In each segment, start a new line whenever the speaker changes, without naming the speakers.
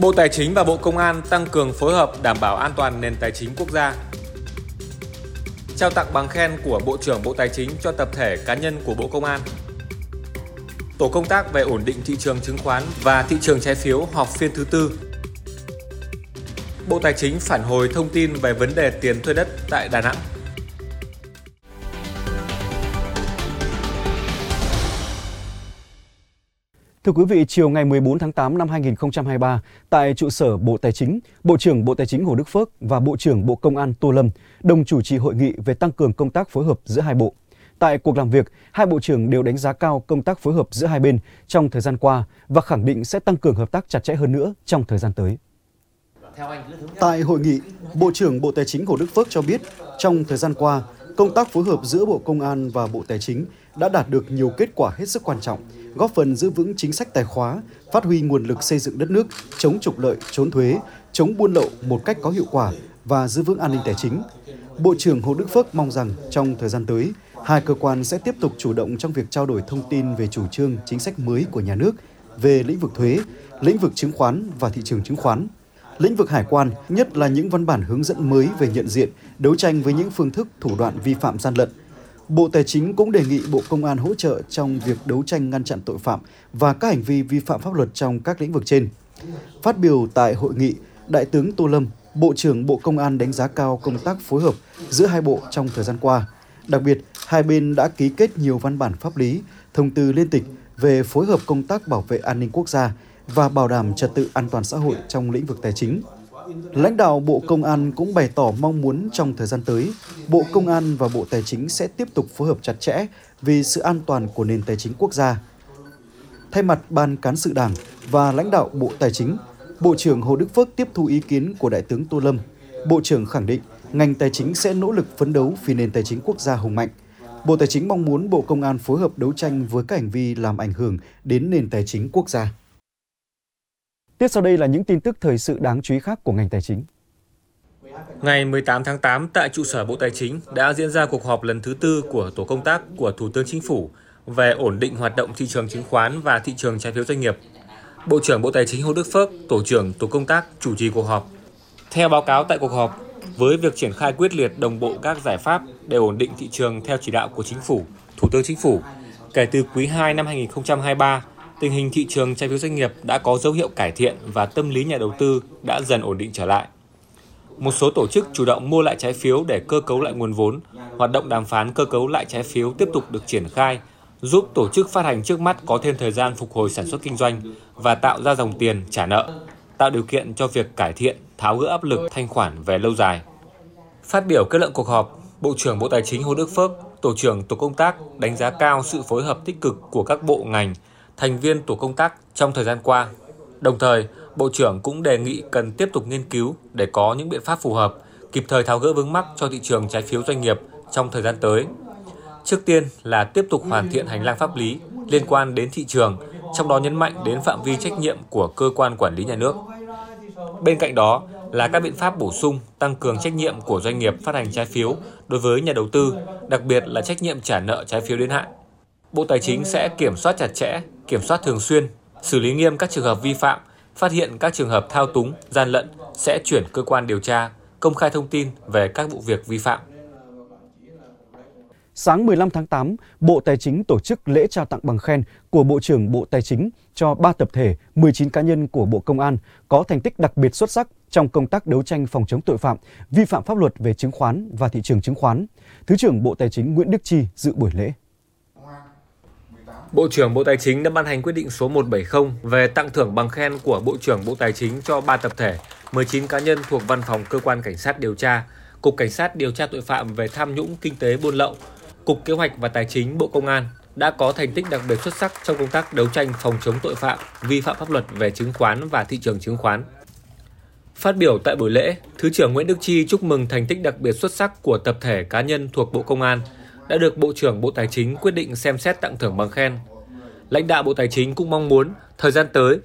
Bộ Tài chính và Bộ Công an tăng cường phối hợp đảm bảo an toàn nền tài chính quốc gia. Trao tặng bằng khen của Bộ trưởng Bộ Tài chính cho tập thể cá nhân của Bộ Công an. Tổ công tác về ổn định thị trường chứng khoán và thị trường trái phiếu họp phiên thứ tư. Bộ Tài chính phản hồi thông tin về vấn đề tiền thuê đất tại Đà Nẵng.
Thưa quý vị, chiều ngày 14 tháng 8 năm 2023, tại trụ sở Bộ Tài chính, Bộ trưởng Bộ Tài chính Hồ Đức Phước và Bộ trưởng Bộ Công an Tô Lâm đồng chủ trì hội nghị về tăng cường công tác phối hợp giữa hai bộ. Tại cuộc làm việc, hai bộ trưởng đều đánh giá cao công tác phối hợp giữa hai bên trong thời gian qua và khẳng định sẽ tăng cường hợp tác chặt chẽ hơn nữa trong thời gian tới. Tại hội nghị, Bộ trưởng Bộ Tài chính Hồ Đức Phước cho biết, trong thời gian qua, công tác phối hợp giữa Bộ Công an và Bộ Tài chính đã đạt được nhiều kết quả hết sức quan trọng, góp phần giữ vững chính sách tài khóa, phát huy nguồn lực xây dựng đất nước, chống trục lợi, trốn thuế, chống buôn lậu một cách có hiệu quả và giữ vững an ninh tài chính. Bộ trưởng Hồ Đức Phước mong rằng trong thời gian tới, hai cơ quan sẽ tiếp tục chủ động trong việc trao đổi thông tin về chủ trương chính sách mới của nhà nước về lĩnh vực thuế, lĩnh vực chứng khoán và thị trường chứng khoán. Lĩnh vực hải quan, nhất là những văn bản hướng dẫn mới về nhận diện, đấu tranh với những phương thức thủ đoạn vi phạm gian lận, Bộ Tài chính cũng đề nghị Bộ Công an hỗ trợ trong việc đấu tranh ngăn chặn tội phạm và các hành vi vi phạm pháp luật trong các lĩnh vực trên. Phát biểu tại hội nghị, Đại tướng Tô Lâm, Bộ trưởng Bộ Công an đánh giá cao công tác phối hợp giữa hai bộ trong thời gian qua. Đặc biệt, hai bên đã ký kết nhiều văn bản pháp lý, thông tư liên tịch về phối hợp công tác bảo vệ an ninh quốc gia và bảo đảm trật tự an toàn xã hội trong lĩnh vực tài chính. Lãnh đạo Bộ Công an cũng bày tỏ mong muốn trong thời gian tới, Bộ Công an và Bộ Tài chính sẽ tiếp tục phối hợp chặt chẽ vì sự an toàn của nền tài chính quốc gia. Thay mặt Ban Cán sự Đảng và lãnh đạo Bộ Tài chính, Bộ trưởng Hồ Đức Phước tiếp thu ý kiến của Đại tướng Tô Lâm. Bộ trưởng khẳng định ngành tài chính sẽ nỗ lực phấn đấu vì nền tài chính quốc gia hùng mạnh. Bộ Tài chính mong muốn Bộ Công an phối hợp đấu tranh với các hành vi làm ảnh hưởng đến nền tài chính quốc gia. Tiếp sau đây là những tin tức thời sự đáng chú ý khác của ngành tài chính.
Ngày 18 tháng 8 tại trụ sở Bộ Tài chính đã diễn ra cuộc họp lần thứ tư của tổ công tác của Thủ tướng Chính phủ về ổn định hoạt động thị trường chứng khoán và thị trường trái phiếu doanh nghiệp. Bộ trưởng Bộ Tài chính Hồ Đức Phước, tổ trưởng tổ công tác chủ trì cuộc họp. Theo báo cáo tại cuộc họp, với việc triển khai quyết liệt đồng bộ các giải pháp để ổn định thị trường theo chỉ đạo của Chính phủ, Thủ tướng Chính phủ, kể từ quý 2 năm 2023, tình hình thị trường trái phiếu doanh nghiệp đã có dấu hiệu cải thiện và tâm lý nhà đầu tư đã dần ổn định trở lại. Một số tổ chức chủ động mua lại trái phiếu để cơ cấu lại nguồn vốn, hoạt động đàm phán cơ cấu lại trái phiếu tiếp tục được triển khai, giúp tổ chức phát hành trước mắt có thêm thời gian phục hồi sản xuất kinh doanh và tạo ra dòng tiền trả nợ, tạo điều kiện cho việc cải thiện, tháo gỡ áp lực thanh khoản về lâu dài. Phát biểu kết luận cuộc họp, Bộ trưởng Bộ Tài chính Hồ Đức Phước, Tổ trưởng Tổ công tác đánh giá cao sự phối hợp tích cực của các bộ ngành, thành viên tổ công tác trong thời gian qua. Đồng thời, Bộ trưởng cũng đề nghị cần tiếp tục nghiên cứu để có những biện pháp phù hợp, kịp thời tháo gỡ vướng mắc cho thị trường trái phiếu doanh nghiệp trong thời gian tới. Trước tiên là tiếp tục hoàn thiện hành lang pháp lý liên quan đến thị trường, trong đó nhấn mạnh đến phạm vi trách nhiệm của cơ quan quản lý nhà nước. Bên cạnh đó là các biện pháp bổ sung tăng cường trách nhiệm của doanh nghiệp phát hành trái phiếu đối với nhà đầu tư, đặc biệt là trách nhiệm trả nợ trái phiếu đến hạn. Bộ Tài chính sẽ kiểm soát chặt chẽ kiểm soát thường xuyên, xử lý nghiêm các trường hợp vi phạm, phát hiện các trường hợp thao túng, gian lận sẽ chuyển cơ quan điều tra, công khai thông tin về các vụ việc vi phạm.
Sáng 15 tháng 8, Bộ Tài chính tổ chức lễ trao tặng bằng khen của Bộ trưởng Bộ Tài chính cho 3 tập thể, 19 cá nhân của Bộ Công an có thành tích đặc biệt xuất sắc trong công tác đấu tranh phòng chống tội phạm, vi phạm pháp luật về chứng khoán và thị trường chứng khoán. Thứ trưởng Bộ Tài chính Nguyễn Đức Chi dự buổi lễ.
Bộ trưởng Bộ Tài chính đã ban hành quyết định số 170 về tặng thưởng bằng khen của Bộ trưởng Bộ Tài chính cho 3 tập thể, 19 cá nhân thuộc Văn phòng Cơ quan Cảnh sát điều tra, Cục Cảnh sát điều tra tội phạm về tham nhũng kinh tế buôn lậu, Cục Kế hoạch và Tài chính Bộ Công an đã có thành tích đặc biệt xuất sắc trong công tác đấu tranh phòng chống tội phạm, vi phạm pháp luật về chứng khoán và thị trường chứng khoán. Phát biểu tại buổi lễ, Thứ trưởng Nguyễn Đức Chi chúc mừng thành tích đặc biệt xuất sắc của tập thể cá nhân thuộc Bộ Công an đã được Bộ trưởng Bộ Tài chính quyết định xem xét tặng thưởng bằng khen. Lãnh đạo Bộ Tài chính cũng mong muốn thời gian tới,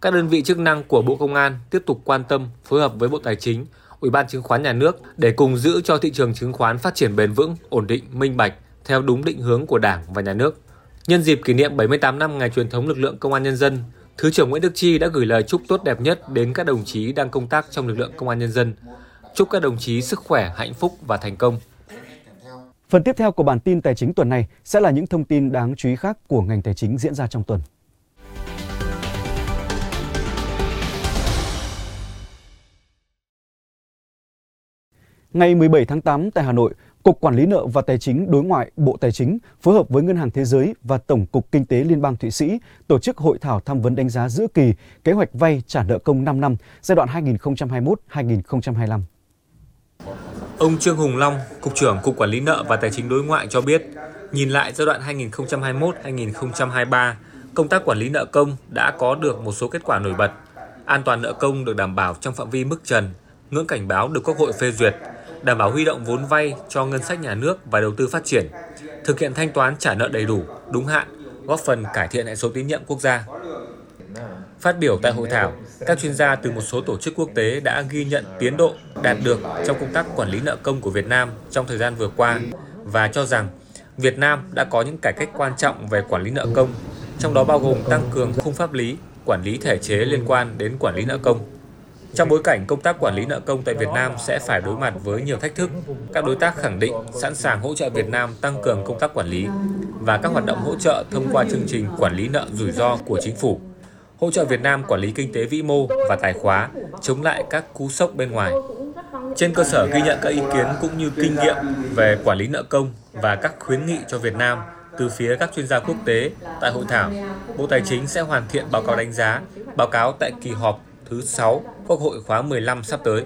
các đơn vị chức năng của Bộ Công an tiếp tục quan tâm phối hợp với Bộ Tài chính, Ủy ban Chứng khoán Nhà nước để cùng giữ cho thị trường chứng khoán phát triển bền vững, ổn định, minh bạch theo đúng định hướng của Đảng và Nhà nước. Nhân dịp kỷ niệm 78 năm ngày truyền thống lực lượng Công an nhân dân, Thứ trưởng Nguyễn Đức Chi đã gửi lời chúc tốt đẹp nhất đến các đồng chí đang công tác trong lực lượng Công an nhân dân. Chúc các đồng chí sức khỏe, hạnh phúc và thành công.
Phần tiếp theo của bản tin tài chính tuần này sẽ là những thông tin đáng chú ý khác của ngành tài chính diễn ra trong tuần. Ngày 17 tháng 8 tại Hà Nội, Cục Quản lý nợ và Tài chính đối ngoại Bộ Tài chính phối hợp với Ngân hàng Thế giới và Tổng cục Kinh tế Liên bang Thụy Sĩ tổ chức hội thảo tham vấn đánh giá giữa kỳ kế hoạch vay trả nợ công 5 năm giai đoạn 2021-2025.
Ông Trương Hùng Long, Cục trưởng Cục Quản lý nợ và Tài chính đối ngoại cho biết, nhìn lại giai đoạn 2021-2023, công tác quản lý nợ công đã có được một số kết quả nổi bật. An toàn nợ công được đảm bảo trong phạm vi mức trần, ngưỡng cảnh báo được Quốc hội phê duyệt, đảm bảo huy động vốn vay cho ngân sách nhà nước và đầu tư phát triển, thực hiện thanh toán trả nợ đầy đủ, đúng hạn, góp phần cải thiện hệ số tín nhiệm quốc gia. Phát biểu tại hội thảo, các chuyên gia từ một số tổ chức quốc tế đã ghi nhận tiến độ đạt được trong công tác quản lý nợ công của Việt Nam trong thời gian vừa qua và cho rằng Việt Nam đã có những cải cách quan trọng về quản lý nợ công, trong đó bao gồm tăng cường khung pháp lý, quản lý thể chế liên quan đến quản lý nợ công. Trong bối cảnh công tác quản lý nợ công tại Việt Nam sẽ phải đối mặt với nhiều thách thức, các đối tác khẳng định sẵn sàng hỗ trợ Việt Nam tăng cường công tác quản lý và các hoạt động hỗ trợ thông qua chương trình quản lý nợ rủi ro của chính phủ, hỗ trợ Việt Nam quản lý kinh tế vĩ mô và tài khóa, chống lại các cú sốc bên ngoài. Trên cơ sở ghi nhận các ý kiến cũng như kinh nghiệm về quản lý nợ công và các khuyến nghị cho Việt Nam từ phía các chuyên gia quốc tế tại hội thảo, Bộ Tài chính sẽ hoàn thiện báo cáo đánh giá, báo cáo tại kỳ họp thứ 6 Quốc hội khóa 15 sắp tới.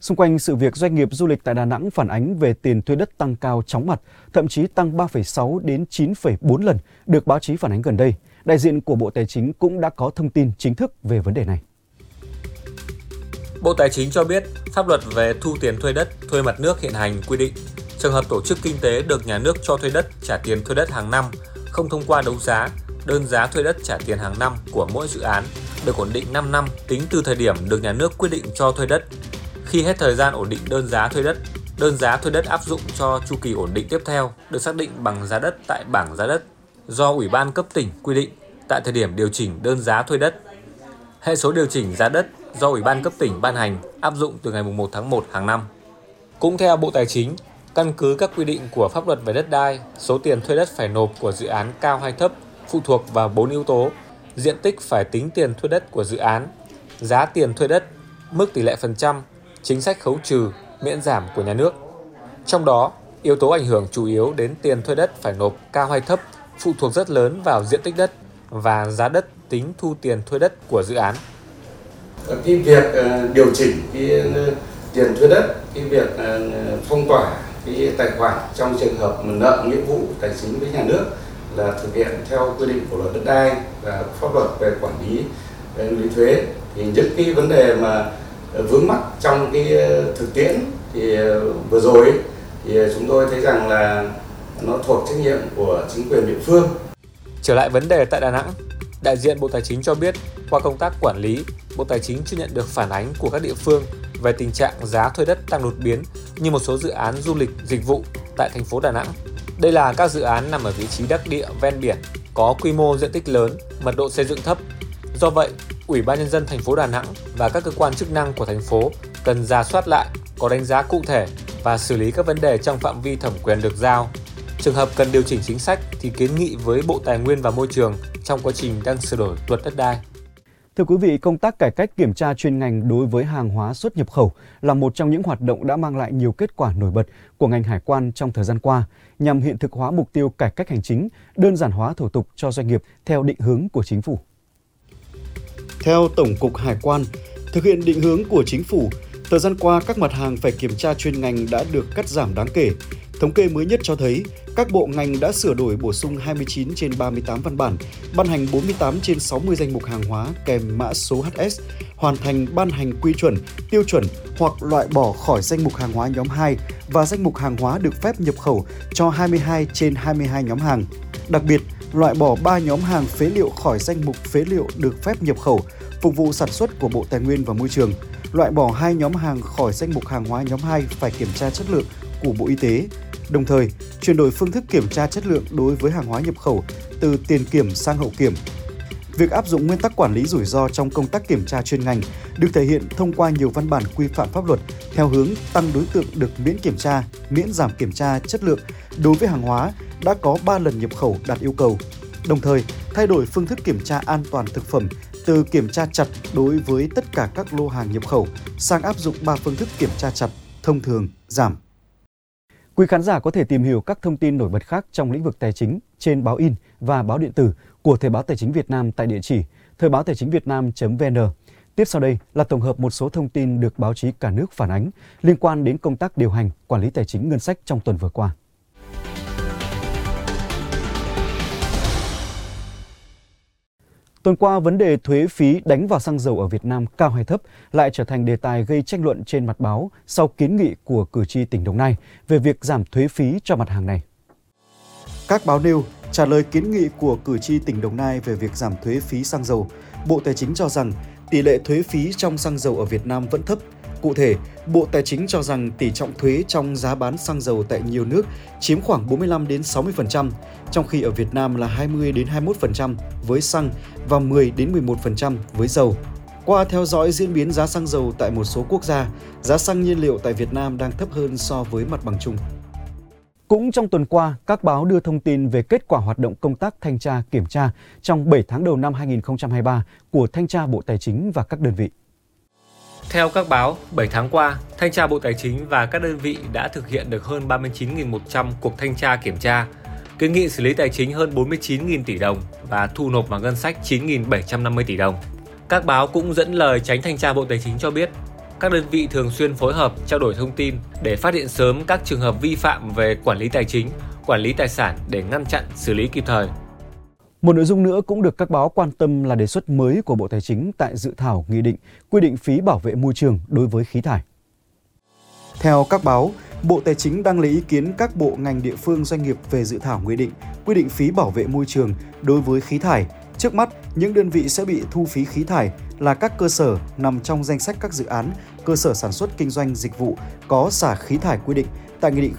Xung quanh sự việc doanh nghiệp du lịch tại Đà Nẵng phản ánh về tiền thuê đất tăng cao chóng mặt, thậm chí tăng 3,6 đến 9,4 lần được báo chí phản ánh gần đây, đại diện của Bộ Tài chính cũng đã có thông tin chính thức về vấn đề này.
Bộ Tài chính cho biết, pháp luật về thu tiền thuê đất, thuê mặt nước hiện hành quy định trường hợp tổ chức kinh tế được nhà nước cho thuê đất trả tiền thuê đất hàng năm không thông qua đấu giá, đơn giá thuê đất trả tiền hàng năm của mỗi dự án được ổn định 5 năm tính từ thời điểm được nhà nước quyết định cho thuê đất. Khi hết thời gian ổn định đơn giá thuê đất, đơn giá thuê đất áp dụng cho chu kỳ ổn định tiếp theo được xác định bằng giá đất tại bảng giá đất do Ủy ban cấp tỉnh quy định tại thời điểm điều chỉnh đơn giá thuê đất. Hệ số điều chỉnh giá đất do Ủy ban cấp tỉnh ban hành áp dụng từ ngày 1 tháng 1 hàng năm. Cũng theo Bộ Tài chính, căn cứ các quy định của pháp luật về đất đai, số tiền thuê đất phải nộp của dự án cao hay thấp phụ thuộc vào 4 yếu tố: diện tích phải tính tiền thuê đất của dự án, giá tiền thuê đất, mức tỷ lệ phần trăm, chính sách khấu trừ, miễn giảm của nhà nước. Trong đó, yếu tố ảnh hưởng chủ yếu đến tiền thuê đất phải nộp cao hay thấp phụ thuộc rất lớn vào diện tích đất và giá đất tính thu tiền thuê đất của dự án.
Cái việc ờ, điều chỉnh cái ờ, tiền thuê đất, cái việc ờ, phong tỏa cái tài khoản trong trường hợp mà nợ nghĩa vụ tài chính với nhà nước là thực hiện theo quy định của luật đất đai và pháp luật về quản lý về lý thuế thì những cái vấn đề mà vướng mắc trong cái thực tiễn thì vừa rồi thì chúng tôi thấy rằng là nó thuộc trách nhiệm của chính quyền địa phương.
Trở lại vấn đề tại Đà Nẵng, đại diện Bộ Tài chính cho biết qua công tác quản lý, Bộ Tài chính chưa nhận được phản ánh của các địa phương về tình trạng giá thuê đất tăng đột biến như một số dự án du lịch, dịch vụ tại thành phố Đà Nẵng. Đây là các dự án nằm ở vị trí đắc địa ven biển, có quy mô diện tích lớn, mật độ xây dựng thấp. Do vậy, Ủy ban nhân dân thành phố Đà Nẵng và các cơ quan chức năng của thành phố cần ra soát lại, có đánh giá cụ thể và xử lý các vấn đề trong phạm vi thẩm quyền được giao. Trường hợp cần điều chỉnh chính sách thì kiến nghị với Bộ Tài nguyên và Môi trường trong quá trình đang sửa đổi luật đất đai.
Thưa quý vị, công tác cải cách kiểm tra chuyên ngành đối với hàng hóa xuất nhập khẩu là một trong những hoạt động đã mang lại nhiều kết quả nổi bật của ngành hải quan trong thời gian qua, nhằm hiện thực hóa mục tiêu cải cách hành chính, đơn giản hóa thủ tục cho doanh nghiệp theo định hướng của chính phủ. Theo Tổng cục Hải quan, thực hiện định hướng của chính phủ, thời gian qua các mặt hàng phải kiểm tra chuyên ngành đã được cắt giảm đáng kể, Thống kê mới nhất cho thấy, các bộ ngành đã sửa đổi bổ sung 29 trên 38 văn bản, ban hành 48 trên 60 danh mục hàng hóa kèm mã số HS, hoàn thành ban hành quy chuẩn, tiêu chuẩn hoặc loại bỏ khỏi danh mục hàng hóa nhóm 2 và danh mục hàng hóa được phép nhập khẩu cho 22 trên 22 nhóm hàng. Đặc biệt, loại bỏ 3 nhóm hàng phế liệu khỏi danh mục phế liệu được phép nhập khẩu phục vụ sản xuất của Bộ Tài nguyên và Môi trường, loại bỏ hai nhóm hàng khỏi danh mục hàng hóa nhóm 2 phải kiểm tra chất lượng của Bộ Y tế, đồng thời chuyển đổi phương thức kiểm tra chất lượng đối với hàng hóa nhập khẩu từ tiền kiểm sang hậu kiểm. Việc áp dụng nguyên tắc quản lý rủi ro trong công tác kiểm tra chuyên ngành được thể hiện thông qua nhiều văn bản quy phạm pháp luật theo hướng tăng đối tượng được miễn kiểm tra, miễn giảm kiểm tra chất lượng đối với hàng hóa đã có 3 lần nhập khẩu đạt yêu cầu. Đồng thời, thay đổi phương thức kiểm tra an toàn thực phẩm từ kiểm tra chặt đối với tất cả các lô hàng nhập khẩu sang áp dụng 3 phương thức kiểm tra chặt, thông thường, giảm. Quý khán giả có thể tìm hiểu các thông tin nổi bật khác trong lĩnh vực tài chính trên báo in và báo điện tử của Thời báo Tài chính Việt Nam tại địa chỉ thời báo tài chính việt nam.vn. Tiếp sau đây là tổng hợp một số thông tin được báo chí cả nước phản ánh liên quan đến công tác điều hành, quản lý tài chính ngân sách trong tuần vừa qua. Tuần qua, vấn đề thuế phí đánh vào xăng dầu ở Việt Nam cao hay thấp lại trở thành đề tài gây tranh luận trên mặt báo sau kiến nghị của cử tri tỉnh Đồng Nai về việc giảm thuế phí cho mặt hàng này. Các báo nêu trả lời kiến nghị của cử tri tỉnh Đồng Nai về việc giảm thuế phí xăng dầu, Bộ Tài chính cho rằng tỷ lệ thuế phí trong xăng dầu ở Việt Nam vẫn thấp Cụ thể, Bộ Tài chính cho rằng tỷ trọng thuế trong giá bán xăng dầu tại nhiều nước chiếm khoảng 45 đến 60%, trong khi ở Việt Nam là 20 đến 21% với xăng và 10 đến 11% với dầu. Qua theo dõi diễn biến giá xăng dầu tại một số quốc gia, giá xăng nhiên liệu tại Việt Nam đang thấp hơn so với mặt bằng chung. Cũng trong tuần qua, các báo đưa thông tin về kết quả hoạt động công tác thanh tra kiểm tra trong 7 tháng đầu năm 2023 của Thanh tra Bộ Tài chính và các đơn vị.
Theo các báo, 7 tháng qua, Thanh tra Bộ Tài chính và các đơn vị đã thực hiện được hơn 39.100 cuộc thanh tra kiểm tra, kiến nghị xử lý tài chính hơn 49.000 tỷ đồng và thu nộp vào ngân sách 9.750 tỷ đồng. Các báo cũng dẫn lời tránh thanh tra Bộ Tài chính cho biết, các đơn vị thường xuyên phối hợp trao đổi thông tin để phát hiện sớm các trường hợp vi phạm về quản lý tài chính, quản lý tài sản để ngăn chặn, xử lý kịp thời.
Một nội dung nữa cũng được các báo quan tâm là đề xuất mới của Bộ Tài chính tại dự thảo nghị định quy định phí bảo vệ môi trường đối với khí thải. Theo các báo, Bộ Tài chính đang lấy ý kiến các bộ ngành địa phương doanh nghiệp về dự thảo nghị định quy định phí bảo vệ môi trường đối với khí thải. Trước mắt, những đơn vị sẽ bị thu phí khí thải là các cơ sở nằm trong danh sách các dự án, cơ sở sản xuất kinh doanh dịch vụ có xả khí thải quy định tại Nghị định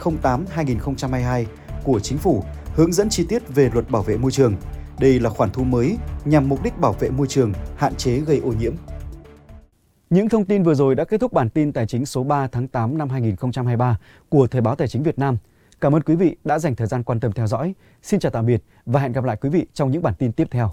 08-2022 của Chính phủ hướng dẫn chi tiết về luật bảo vệ môi trường. Đây là khoản thu mới nhằm mục đích bảo vệ môi trường, hạn chế gây ô nhiễm. Những thông tin vừa rồi đã kết thúc bản tin tài chính số 3 tháng 8 năm 2023 của Thời báo Tài chính Việt Nam. Cảm ơn quý vị đã dành thời gian quan tâm theo dõi. Xin chào tạm biệt và hẹn gặp lại quý vị trong những bản tin tiếp theo.